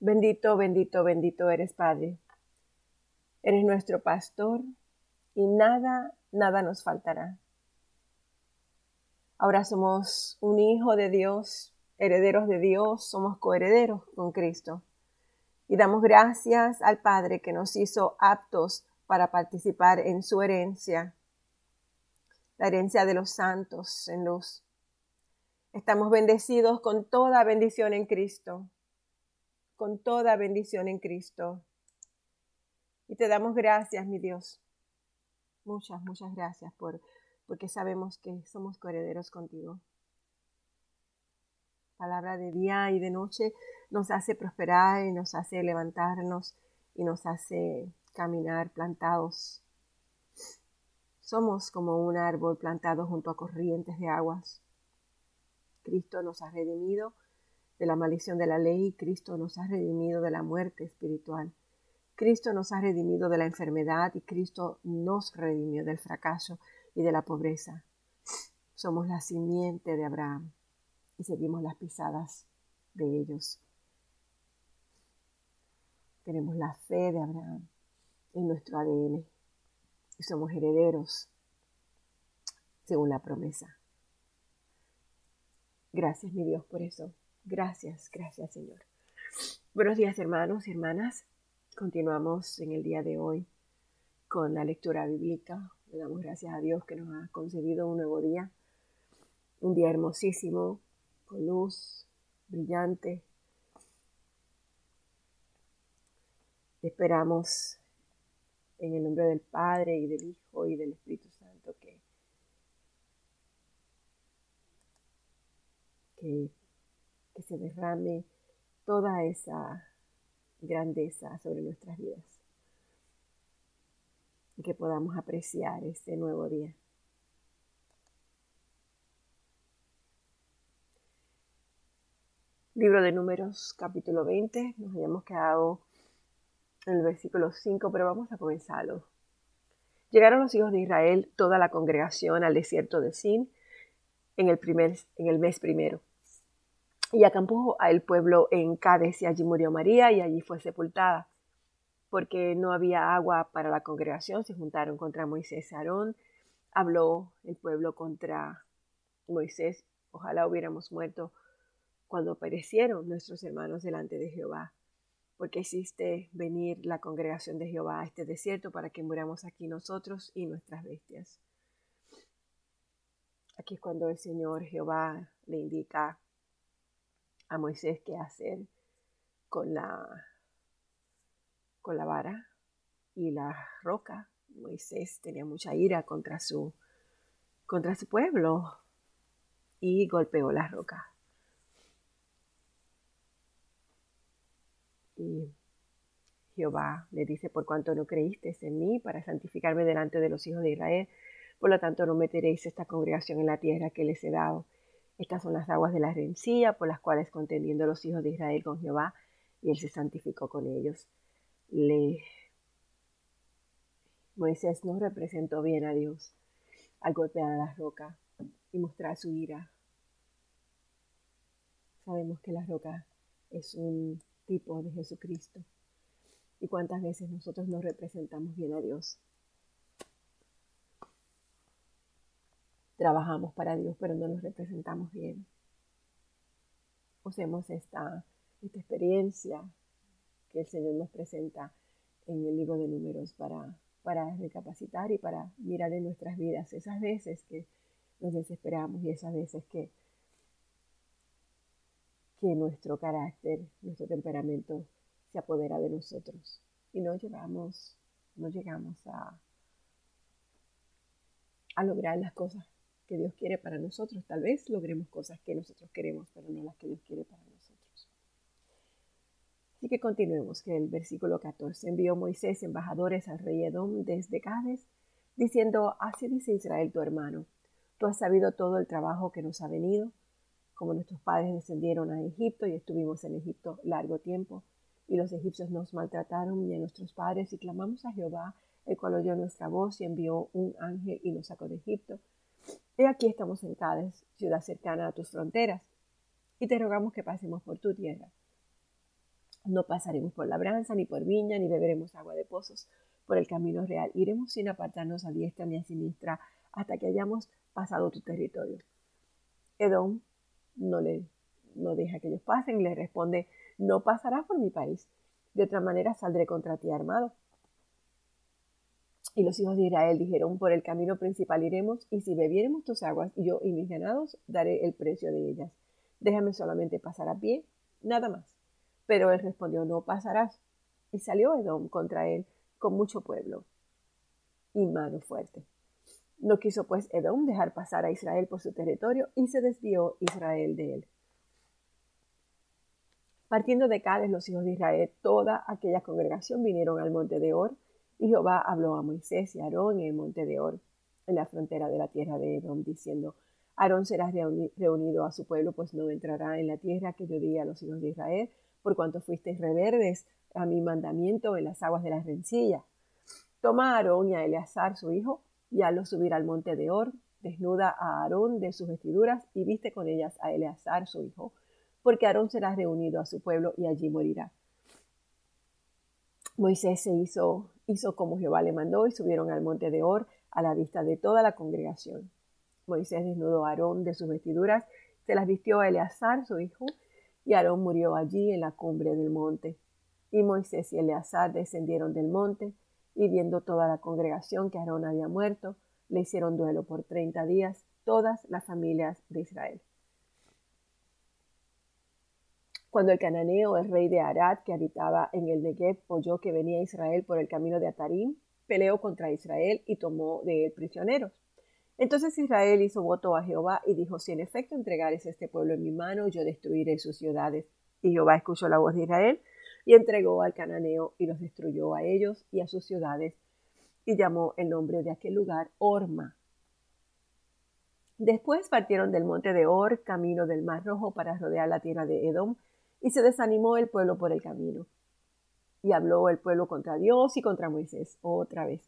Bendito, bendito, bendito eres, Padre. Eres nuestro pastor y nada, nada nos faltará. Ahora somos un hijo de Dios, herederos de Dios, somos coherederos con Cristo. Y damos gracias al Padre que nos hizo aptos para participar en su herencia, la herencia de los santos en luz. Estamos bendecidos con toda bendición en Cristo, con toda bendición en Cristo. Y te damos gracias, mi Dios. Muchas, muchas gracias por porque sabemos que somos coherederos contigo. Palabra de día y de noche nos hace prosperar y nos hace levantarnos y nos hace caminar plantados. Somos como un árbol plantado junto a corrientes de aguas. Cristo nos ha redimido de la maldición de la ley, Cristo nos ha redimido de la muerte espiritual. Cristo nos ha redimido de la enfermedad y Cristo nos redimió del fracaso y de la pobreza. Somos la simiente de Abraham y seguimos las pisadas de ellos. Tenemos la fe de Abraham en nuestro ADN y somos herederos según la promesa. Gracias, mi Dios, por eso. Gracias, gracias, Señor. Buenos días, hermanos y hermanas. Continuamos en el día de hoy con la lectura bíblica. Le damos gracias a Dios que nos ha concedido un nuevo día, un día hermosísimo, con luz, brillante. Esperamos en el nombre del Padre y del Hijo y del Espíritu Santo que, que, que se derrame toda esa grandeza sobre nuestras vidas y que podamos apreciar este nuevo día. Libro de Números, capítulo 20. Nos habíamos quedado en el versículo 5, pero vamos a comenzarlo. Llegaron los hijos de Israel, toda la congregación, al desierto de Sin en el, primer, en el mes primero y acampó el pueblo en Cádiz y allí murió María y allí fue sepultada. Porque no había agua para la congregación, se juntaron contra Moisés y Aarón. Habló el pueblo contra Moisés. Ojalá hubiéramos muerto cuando perecieron nuestros hermanos delante de Jehová. Porque hiciste venir la congregación de Jehová a este desierto para que muramos aquí nosotros y nuestras bestias. Aquí es cuando el Señor Jehová le indica a Moisés qué hacer con la, con la vara y la roca. Moisés tenía mucha ira contra su, contra su pueblo y golpeó la roca. Y Jehová le dice, por cuanto no creíste en mí para santificarme delante de los hijos de Israel, por lo tanto no meteréis esta congregación en la tierra que les he dado estas son las aguas de la rencilla por las cuales contendiendo los hijos de Israel con Jehová, y él se santificó con ellos. Moisés no representó bien a Dios al golpear a la roca y mostrar su ira. Sabemos que la roca es un tipo de Jesucristo. ¿Y cuántas veces nosotros no representamos bien a Dios? Trabajamos para Dios, pero no nos representamos bien. Usemos esta, esta experiencia que el Señor nos presenta en el libro de números para, para recapacitar y para mirar en nuestras vidas esas veces que nos desesperamos y esas veces que, que nuestro carácter, nuestro temperamento se apodera de nosotros y no llegamos, no llegamos a, a lograr las cosas que Dios quiere para nosotros. Tal vez logremos cosas que nosotros queremos, pero no las que Dios quiere para nosotros. Así que continuemos, que el versículo 14 envió Moisés embajadores al rey Edom desde Cádiz, diciendo, así dice Israel tu hermano, tú has sabido todo el trabajo que nos ha venido, como nuestros padres descendieron a Egipto y estuvimos en Egipto largo tiempo, y los egipcios nos maltrataron y a nuestros padres, y clamamos a Jehová, el cual oyó nuestra voz y envió un ángel y nos sacó de Egipto y aquí estamos en Cádiz, ciudad cercana a tus fronteras, y te rogamos que pasemos por tu tierra. No pasaremos por labranza, ni por viña, ni beberemos agua de pozos por el camino real. Iremos sin apartarnos a diestra ni a siniestra hasta que hayamos pasado tu territorio. Edom no no deja que ellos pasen, le responde, no pasarás por mi país, de otra manera saldré contra ti armado. Y los hijos de Israel dijeron, por el camino principal iremos, y si bebiéremos tus aguas, yo y mis ganados daré el precio de ellas. Déjame solamente pasar a pie, nada más. Pero él respondió, no pasarás. Y salió Edom contra él con mucho pueblo y mano fuerte. No quiso pues Edom dejar pasar a Israel por su territorio y se desvió Israel de él. Partiendo de Cádiz los hijos de Israel, toda aquella congregación vinieron al monte de Or, y Jehová habló a Moisés y Aarón en el monte de Or, en la frontera de la tierra de Edom, diciendo, Aarón será reunido a su pueblo, pues no entrará en la tierra que yo di a los hijos de Israel, por cuanto fuisteis reverdes a mi mandamiento en las aguas de la rencilla. Toma a Aarón y a Eleazar su hijo, y hazlo subir al monte de Or, desnuda a Aarón de sus vestiduras, y viste con ellas a Eleazar su hijo, porque Aarón será reunido a su pueblo y allí morirá. Moisés se hizo, hizo como Jehová le mandó y subieron al monte de Or a la vista de toda la congregación. Moisés desnudó a Aarón de sus vestiduras, se las vistió a Eleazar, su hijo, y Aarón murió allí en la cumbre del monte. Y Moisés y Eleazar descendieron del monte, y viendo toda la congregación que Aarón había muerto, le hicieron duelo por treinta días todas las familias de Israel. Cuando el cananeo, el rey de Arad, que habitaba en el Negev, oyó que venía Israel por el camino de Atarim, peleó contra Israel y tomó de él prisioneros. Entonces Israel hizo voto a Jehová y dijo, si en efecto entregares este pueblo en mi mano, yo destruiré sus ciudades. Y Jehová escuchó la voz de Israel y entregó al cananeo y los destruyó a ellos y a sus ciudades y llamó el nombre de aquel lugar Orma. Después partieron del monte de Or, camino del Mar Rojo, para rodear la tierra de Edom, y se desanimó el pueblo por el camino. Y habló el pueblo contra Dios y contra Moisés otra vez.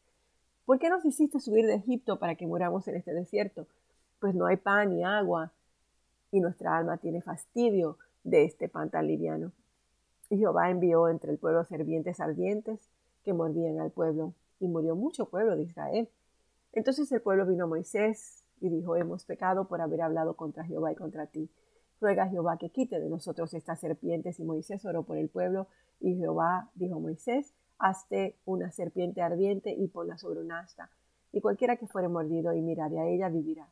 ¿Por qué nos hiciste subir de Egipto para que muramos en este desierto? Pues no hay pan ni agua, y nuestra alma tiene fastidio de este pan tan liviano. Y Jehová envió entre el pueblo serpientes ardientes que mordían al pueblo, y murió mucho pueblo de Israel. Entonces el pueblo vino a Moisés y dijo, hemos pecado por haber hablado contra Jehová y contra ti. Ruega a Jehová que quite de nosotros estas serpientes. Y Moisés oró por el pueblo. Y Jehová dijo a Moisés, hazte una serpiente ardiente y ponla sobre un asta. Y cualquiera que fuere mordido y mirare a ella vivirá.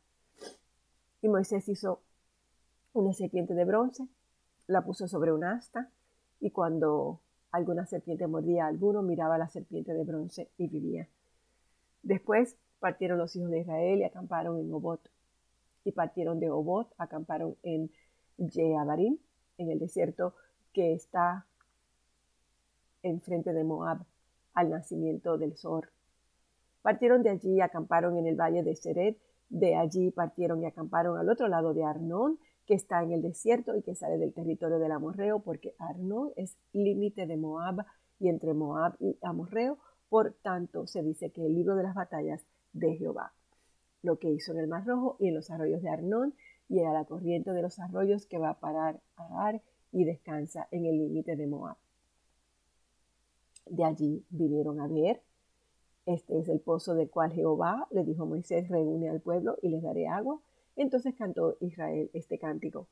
Y Moisés hizo una serpiente de bronce, la puso sobre un asta, y cuando alguna serpiente mordía a alguno, miraba a la serpiente de bronce y vivía. Después partieron los hijos de Israel y acamparon en Obot. Y partieron de Obot, acamparon en Yeabarim, en el desierto que está enfrente de Moab, al nacimiento del Zor. Partieron de allí y acamparon en el valle de Seret, de allí partieron y acamparon al otro lado de Arnón, que está en el desierto y que sale del territorio del Amorreo, porque Arnón es límite de Moab y entre Moab y Amorreo, por tanto se dice que el libro de las batallas de Jehová, lo que hizo en el Mar Rojo y en los arroyos de Arnón y a la corriente de los arroyos que va a parar a Ar y descansa en el límite de Moab. De allí vinieron a ver. Este es el pozo del cual Jehová le dijo a Moisés, reúne al pueblo y les daré agua. Entonces cantó Israel este cántico.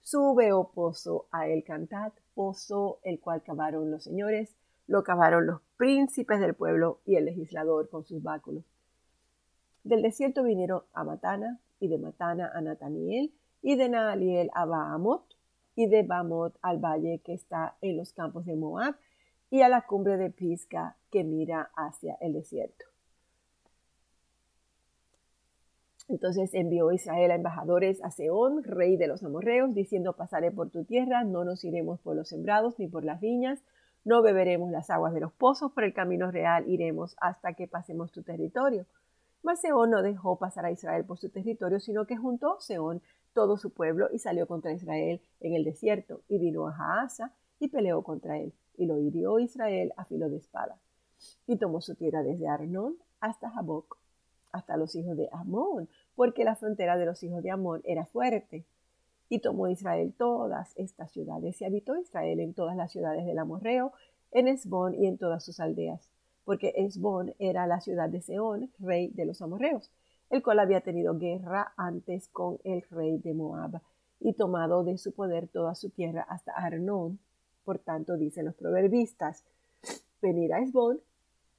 Sube, oh pozo, a él cantad, pozo el cual cavaron los señores, lo cavaron los príncipes del pueblo y el legislador con sus báculos. Del desierto vinieron a Matana, y de Matana a Nataniel, y de Naaliel a Baamot, y de Baamot al valle que está en los campos de Moab, y a la cumbre de Pisca que mira hacia el desierto. Entonces envió Israel a embajadores a Seón, rey de los amorreos, diciendo, pasaré por tu tierra, no nos iremos por los sembrados ni por las viñas, no beberemos las aguas de los pozos, por el camino real iremos hasta que pasemos tu territorio. Mas Seón no dejó pasar a Israel por su territorio, sino que juntó Seón todo su pueblo y salió contra Israel en el desierto, y vino a Jaasa y peleó contra él, y lo hirió Israel a filo de espada. Y tomó su tierra desde Arnón hasta Jaboc, hasta los hijos de Amón, porque la frontera de los hijos de Amón era fuerte. Y tomó Israel todas estas ciudades y habitó Israel en todas las ciudades del Amorreo, en Esbón y en todas sus aldeas, porque Esbón era la ciudad de Seón, rey de los amorreos, el cual había tenido guerra antes con el rey de Moab y tomado de su poder toda su tierra hasta Arnón. Por tanto, dicen los proverbistas, venir a Esbón,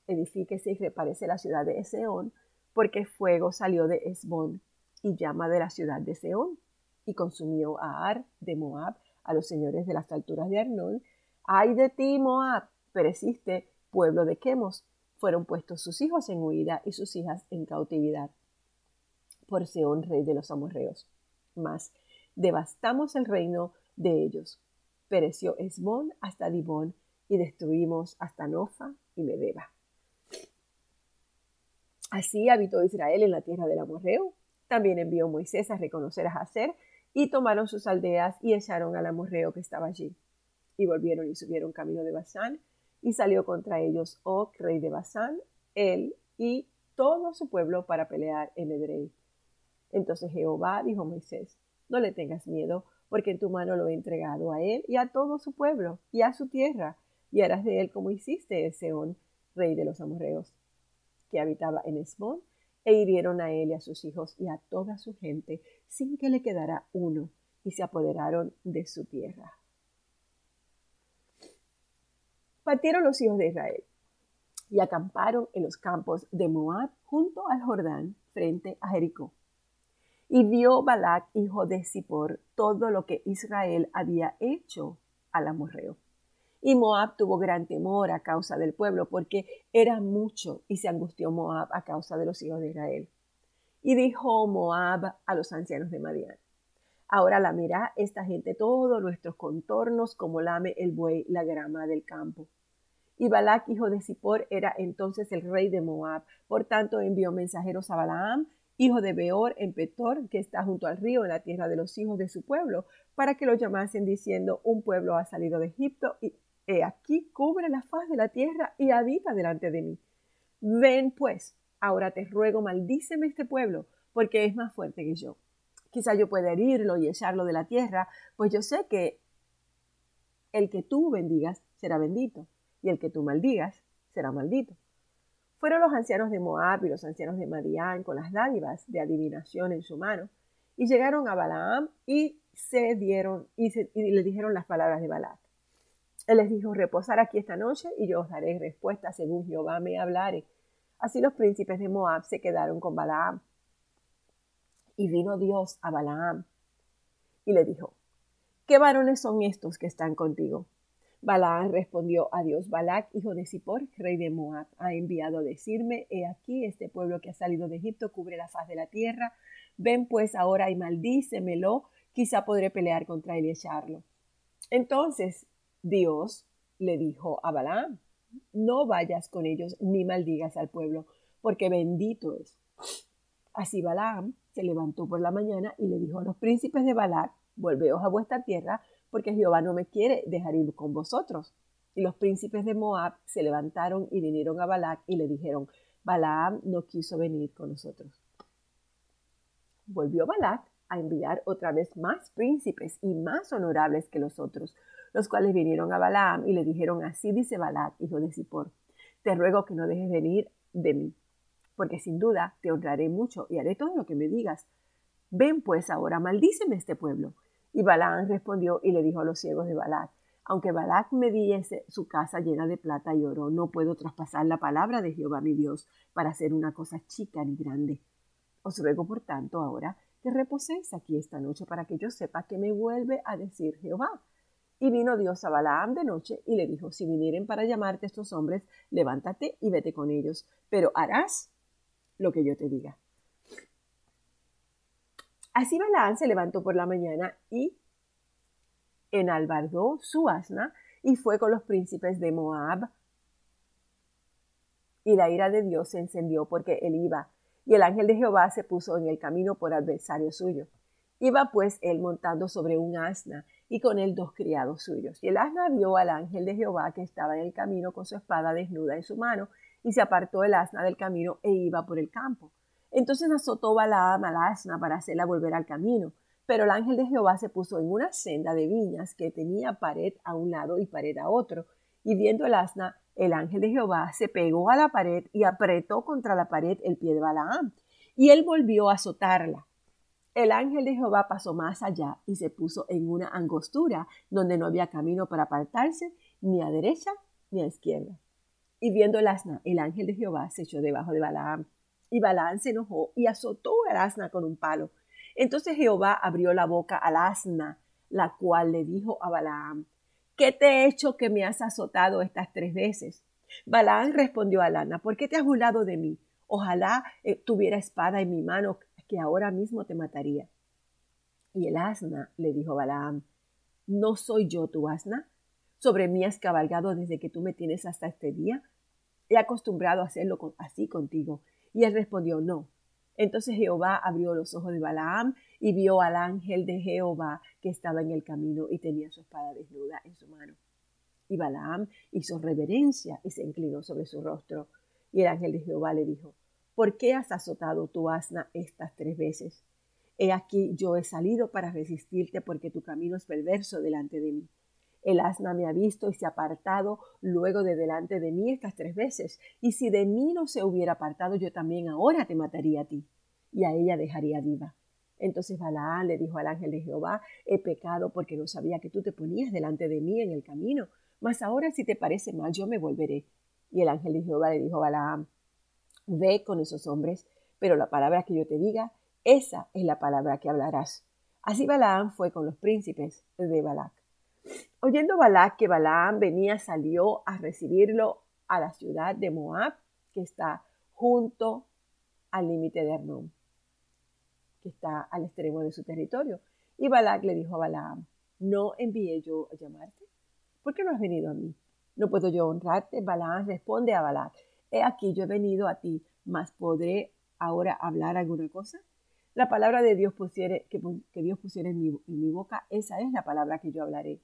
edifíquese y reparece la ciudad de Seón, porque fuego salió de Esbón y llama de la ciudad de Seón y consumió a Ar de Moab, a los señores de las alturas de Arnón. Ay de ti, Moab, pereciste, pueblo de Quemos. Fueron puestos sus hijos en huida y sus hijas en cautividad por Seón, rey de los amorreos. Mas devastamos el reino de ellos. Pereció Esbón hasta Dibón y destruimos hasta Nofa y Medeba. Así habitó Israel en la tierra del amorreo. También envió Moisés a reconocer a Hazer y tomaron sus aldeas y echaron al amorreo que estaba allí. Y volvieron y subieron camino de Basán, y salió contra ellos Og, rey de Basán, él y todo su pueblo para pelear en Edrei. Entonces Jehová dijo a Moisés, no le tengas miedo, porque en tu mano lo he entregado a él y a todo su pueblo y a su tierra, y harás de él como hiciste Seón, rey de los amorreos, que habitaba en Esbón, e hirieron a él y a sus hijos y a toda su gente, sin que le quedara uno, y se apoderaron de su tierra. Partieron los hijos de Israel y acamparon en los campos de Moab junto al Jordán, frente a Jericó. Y vio Balac, hijo de Zippor, todo lo que Israel había hecho al amorreo. Y Moab tuvo gran temor a causa del pueblo, porque era mucho, y se angustió Moab a causa de los hijos de Israel. Y dijo Moab a los ancianos de Madián, Ahora la mira esta gente todos nuestros contornos como lame el buey la grama del campo. Y Balac, hijo de Zippor, era entonces el rey de Moab. Por tanto, envió mensajeros a Balaam, hijo de Beor, en Petor, que está junto al río en la tierra de los hijos de su pueblo, para que lo llamasen diciendo, un pueblo ha salido de Egipto y He aquí cubre la faz de la tierra y habita delante de mí. Ven pues, ahora te ruego, maldíceme este pueblo, porque es más fuerte que yo. Quizá yo pueda herirlo y echarlo de la tierra, pues yo sé que el que tú bendigas será bendito, y el que tú maldigas será maldito. Fueron los ancianos de Moab y los ancianos de Madián con las dádivas de adivinación en su mano, y llegaron a Balaam y se dieron y, le dijeron las palabras de Balaam. Él les dijo, reposar aquí esta noche y yo os daré respuesta según Jehová me hablare. Así los príncipes de Moab se quedaron con Balaam. Y vino Dios a Balaam y le dijo, ¿qué varones son estos que están contigo? Balaam respondió a Dios, Balac, hijo de Zippor, rey de Moab, ha enviado a decirme, he aquí este pueblo que ha salido de Egipto cubre la faz de la tierra, ven pues ahora y maldícemelo, quizá podré pelear contra él y echarlo. Entonces Dios le dijo a Balaam, no vayas con ellos ni maldigas al pueblo, porque bendito es. Así Balaam se levantó por la mañana y le dijo a los príncipes de Balac, volveos a vuestra tierra, porque Jehová no me quiere dejar ir con vosotros. Y los príncipes de Moab se levantaron y vinieron a Balac y le dijeron, Balaam no quiso venir con nosotros. Volvió Balac a enviar otra vez más príncipes y más honorables que los otros, los cuales vinieron a Balaam y le dijeron, así dice Balac, hijo de Zippor, te ruego que no dejes venir de mí, porque sin duda te honraré mucho y haré todo lo que me digas. Ven pues ahora, maldíceme este pueblo. Y Balaam respondió y le dijo a los ciegos de Balac, aunque Balac me diese su casa llena de plata y oro, no puedo traspasar la palabra de Jehová mi Dios para hacer una cosa chica ni grande. Os ruego, por tanto, ahora que reposéis aquí esta noche para que yo sepa que me vuelve a decir Jehová. Y vino Dios a Balaam de noche y le dijo, si vinieren para llamarte estos hombres, levántate y vete con ellos, pero harás lo que yo te diga. Así Balaam se levantó por la mañana y enalbardó su asna y fue con los príncipes de Moab. Y la ira de Dios se encendió porque él iba, y el ángel de Jehová se puso en el camino por adversario suyo. Iba pues él montando sobre un asna, y con él dos criados suyos. Y el asna vio al ángel de Jehová que estaba en el camino con su espada desnuda en su mano, y se apartó el asna del camino e iba por el campo. Entonces azotó Balaam al asna para hacerla volver al camino, Pero el ángel de Jehová se puso en una senda de viñas que tenía pared a un lado y pared a otro. Y viendo el asna, el ángel de Jehová se pegó a la pared y apretó contra la pared el pie de Balaam. Y él volvió a azotarla. El ángel de Jehová pasó más allá y se puso en una angostura donde no había camino para apartarse ni a derecha ni a izquierda. Y viendo el asna, el ángel de Jehová se echó debajo de Balaam. Y Balaam se enojó y azotó al asna con un palo. Entonces Jehová abrió la boca al asna, la cual le dijo a Balaam, ¿qué te he hecho que me has azotado estas tres veces? Balaam respondió a Lana, ¿por qué te has burlado de mí? Ojalá eh, tuviera espada en mi mano, que ahora mismo te mataría. Y el asna le dijo a Balaam, ¿no soy yo tu asna? ¿Sobre mí has cabalgado desde que tú me tienes hasta este día? He acostumbrado a hacerlo así contigo. Y él respondió, no, entonces Jehová abrió los ojos de Balaam y vio al ángel de Jehová que estaba en el camino y tenía su espada desnuda en su mano. Y Balaam hizo reverencia y se inclinó sobre su rostro. Y el ángel de Jehová le dijo, ¿por qué has azotado tu asna estas tres veces? He aquí yo he salido para resistirte porque tu camino es perverso delante de mí. El asna me ha visto y se ha apartado luego de delante de mí estas tres veces. Y si de mí no se hubiera apartado, yo también ahora te mataría a ti y a ella dejaría viva. Entonces Balaán le dijo al ángel de Jehová, he pecado porque no sabía que tú te ponías delante de mí en el camino, mas ahora si te parece mal, yo me volveré. Y el ángel de Jehová le dijo a Balaam, ve con esos hombres, pero la palabra que yo te diga, esa es la palabra que hablarás. Así Balaam fue con los príncipes de Balac. Oyendo Balac que Balaam venía, salió a recibirlo a la ciudad de Moab, que está junto al límite de Arnón, que está al extremo de su territorio. Y Balac le dijo a Balaam, ¿no envié yo a llamarte? ¿Por qué no has venido a mí? ¿No puedo yo honrarte? Balaam responde a Balac, he aquí yo he venido a ti, mas podré ahora hablar alguna cosa. La palabra de Dios pusiere, que, Dios pusiera en mi boca, esa es la palabra que yo hablaré.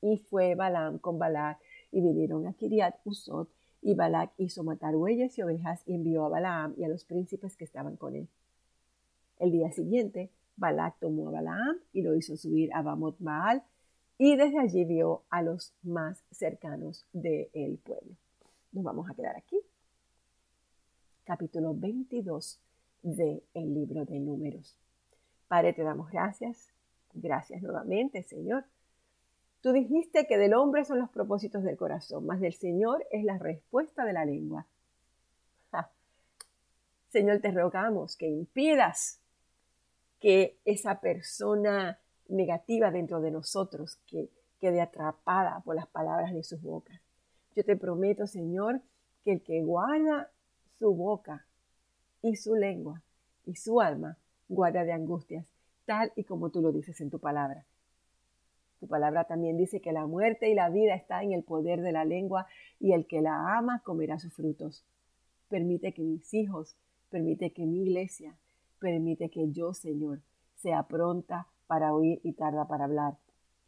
Y fue Balaam con Balac y vinieron a Kiriat Usot y Balac hizo matar bueyes y ovejas y envió a Balaam y a los príncipes que estaban con él. El día siguiente, Balac tomó a Balaam y lo hizo subir a Bamot Baal y desde allí vio a los más cercanos del pueblo. Nos vamos a quedar aquí. Capítulo 22 del el libro de números. Padre, te damos gracias. Gracias nuevamente, Señor Tú dijiste que del hombre son los propósitos del corazón, más del Señor es la respuesta de la lengua. Señor, te rogamos que impidas que esa persona negativa dentro de nosotros que quede atrapada por las palabras de sus bocas. Yo te prometo, Señor, que el que guarda su boca y su lengua y su alma guarda de angustias, tal y como tú lo dices en tu palabra. Tu palabra también dice que la muerte y la vida está en el poder de la lengua y el que la ama comerá sus frutos. Permite que mis hijos, permite que mi iglesia, permite que yo, Señor, sea pronta para oír y tarda para hablar,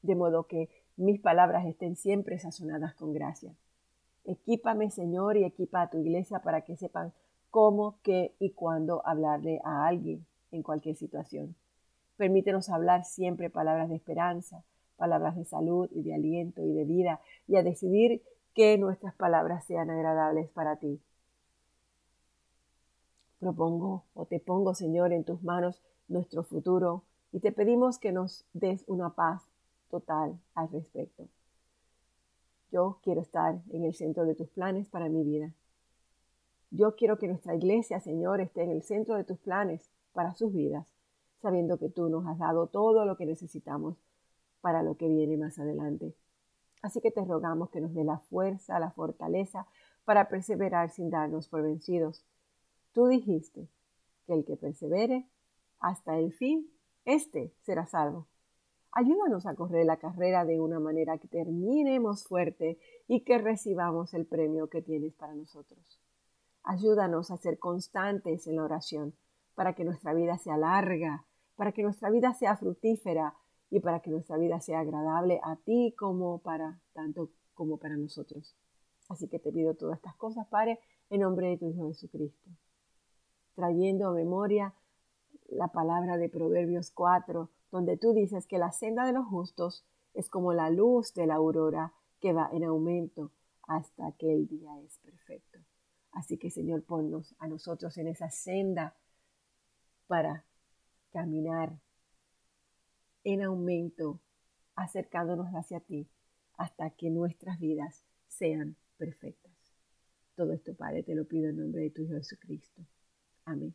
de modo que mis palabras estén siempre sazonadas con gracia. Equípame, Señor, y equipa a tu iglesia para que sepan cómo, qué y cuándo hablarle a alguien en cualquier situación. Permítenos hablar siempre palabras de esperanza, palabras de salud y de aliento y de vida, y a decidir que nuestras palabras sean agradables para ti. Propongo o te pongo, Señor, en tus manos nuestro futuro y te pedimos que nos des una paz total al respecto. Yo quiero estar en el centro de tus planes para mi vida. Yo quiero que nuestra iglesia, Señor, esté en el centro de tus planes para sus vidas, sabiendo que tú nos has dado todo lo que necesitamos para lo que viene más adelante. Así que te rogamos que nos dé la fuerza, la fortaleza para perseverar sin darnos por vencidos. Tú dijiste que el que persevere hasta el fin, éste será salvo. Ayúdanos a correr la carrera de una manera que terminemos fuerte y que recibamos el premio que tienes para nosotros. Ayúdanos a ser constantes en la oración para que nuestra vida sea larga, para que nuestra vida sea fructífera, y para que nuestra vida sea agradable a ti como para tanto como para nosotros. Así que te pido todas estas cosas, Padre, en nombre de tu Hijo Jesucristo. Trayendo a memoria la palabra de Proverbios 4, donde tú dices que la senda de los justos es como la luz de la aurora que va en aumento hasta que el día es perfecto. Así que Señor, ponnos a nosotros en esa senda para caminar en aumento, acercándonos hacia ti hasta que nuestras vidas sean perfectas. Todo esto, Padre, te lo pido en nombre de tu Hijo Jesucristo. Amén.